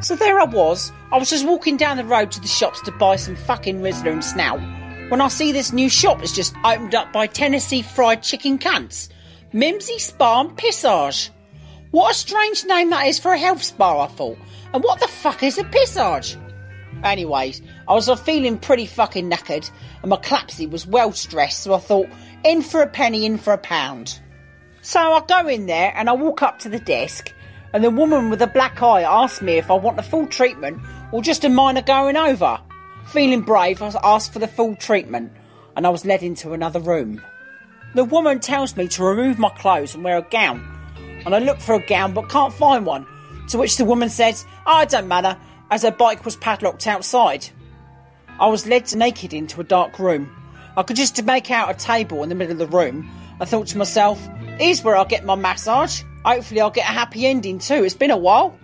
So there I was. I was just walking down the road to the shops to buy some fucking Rizla and Snout when I see this new shop that's just opened up by Tennessee Fried Chicken Cunts. Mimsy Spa and Pissage. What a strange name that is for a health spa, I thought. And what the fuck is a pissage? Anyways, I was feeling pretty fucking knackered, and my clapsy was well stressed, so I thought, in for a penny, in for a pound. So I go in there and I walk up to the desk, and the woman with the black eye asked me if I want the full treatment or just a minor going over. Feeling brave, I asked for the full treatment, and I was led into another room. The woman tells me to remove my clothes and wear a gown, and I look for a gown but can't find one. To which the woman says, Oh, it don't matter, as her bike was padlocked outside. I was led naked into a dark room. I could just make out a table in the middle of the room. I thought to myself, here's where I'll get my massage. Hopefully I'll get a happy ending too. It's been a while.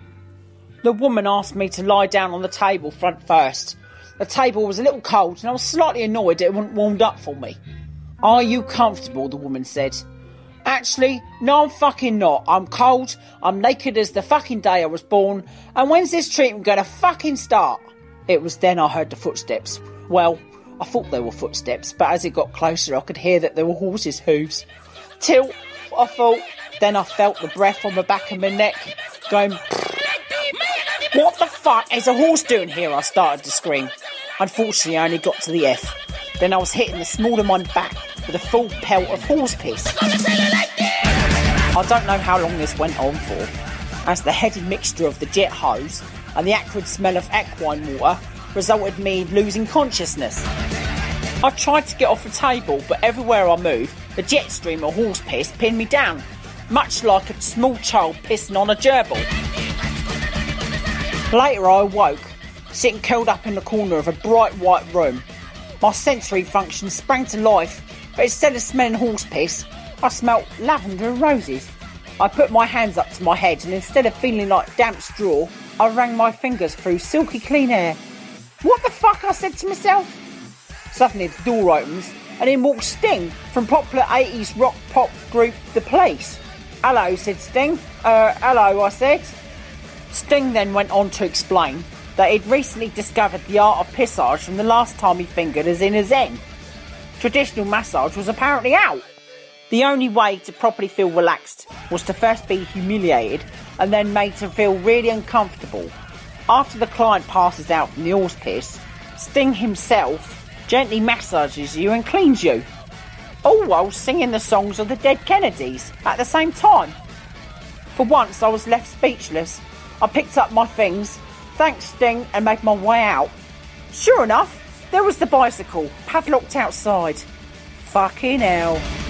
The woman asked me to lie down on the table front first. The table was a little cold and I was slightly annoyed it wasn't warmed up for me. Are you comfortable? The woman said. Actually, no, I'm fucking not. I'm cold, I'm naked as the fucking day I was born, and when's this treatment gonna fucking start? It was then I heard the footsteps. Well, I thought they were footsteps, but as it got closer, I could hear that there were horses' hooves. Tilt, I thought. Then I felt the breath on the back of my neck going. What the fuck is a horse doing here? I started to scream. Unfortunately, I only got to the F. Then I was hitting the small of my back with a full pelt of horse piss. I don't know how long this went on for, as the heady mixture of the jet hose and the acrid smell of equine water resulted me losing consciousness. I tried to get off the table, but everywhere I moved, the jet stream of horse piss pinned me down, much like a small child pissing on a gerbil. Later, I awoke, sitting curled up in the corner of a bright white room. My sensory function sprang to life, but instead of smelling horse piss, I smelt lavender and roses. I put my hands up to my head, and instead of feeling like damp straw, I ran my fingers through silky clean air. What the fuck? I said to myself. Suddenly, the door opens, and in walks Sting from popular 80s rock pop group The Police. Hello, said Sting. Uh, hello, I said. Sting then went on to explain that he'd recently discovered the art of pissage from the last time he fingered us in zen. Traditional massage was apparently out. The only way to properly feel relaxed was to first be humiliated and then made to feel really uncomfortable. After the client passes out from the horse piss, Sting himself gently massages you and cleans you. All while singing the songs of the dead Kennedys at the same time. For once, I was left speechless. I picked up my things, thanked Sting, and made my way out. Sure enough, there was the bicycle, padlocked outside. Fucking hell.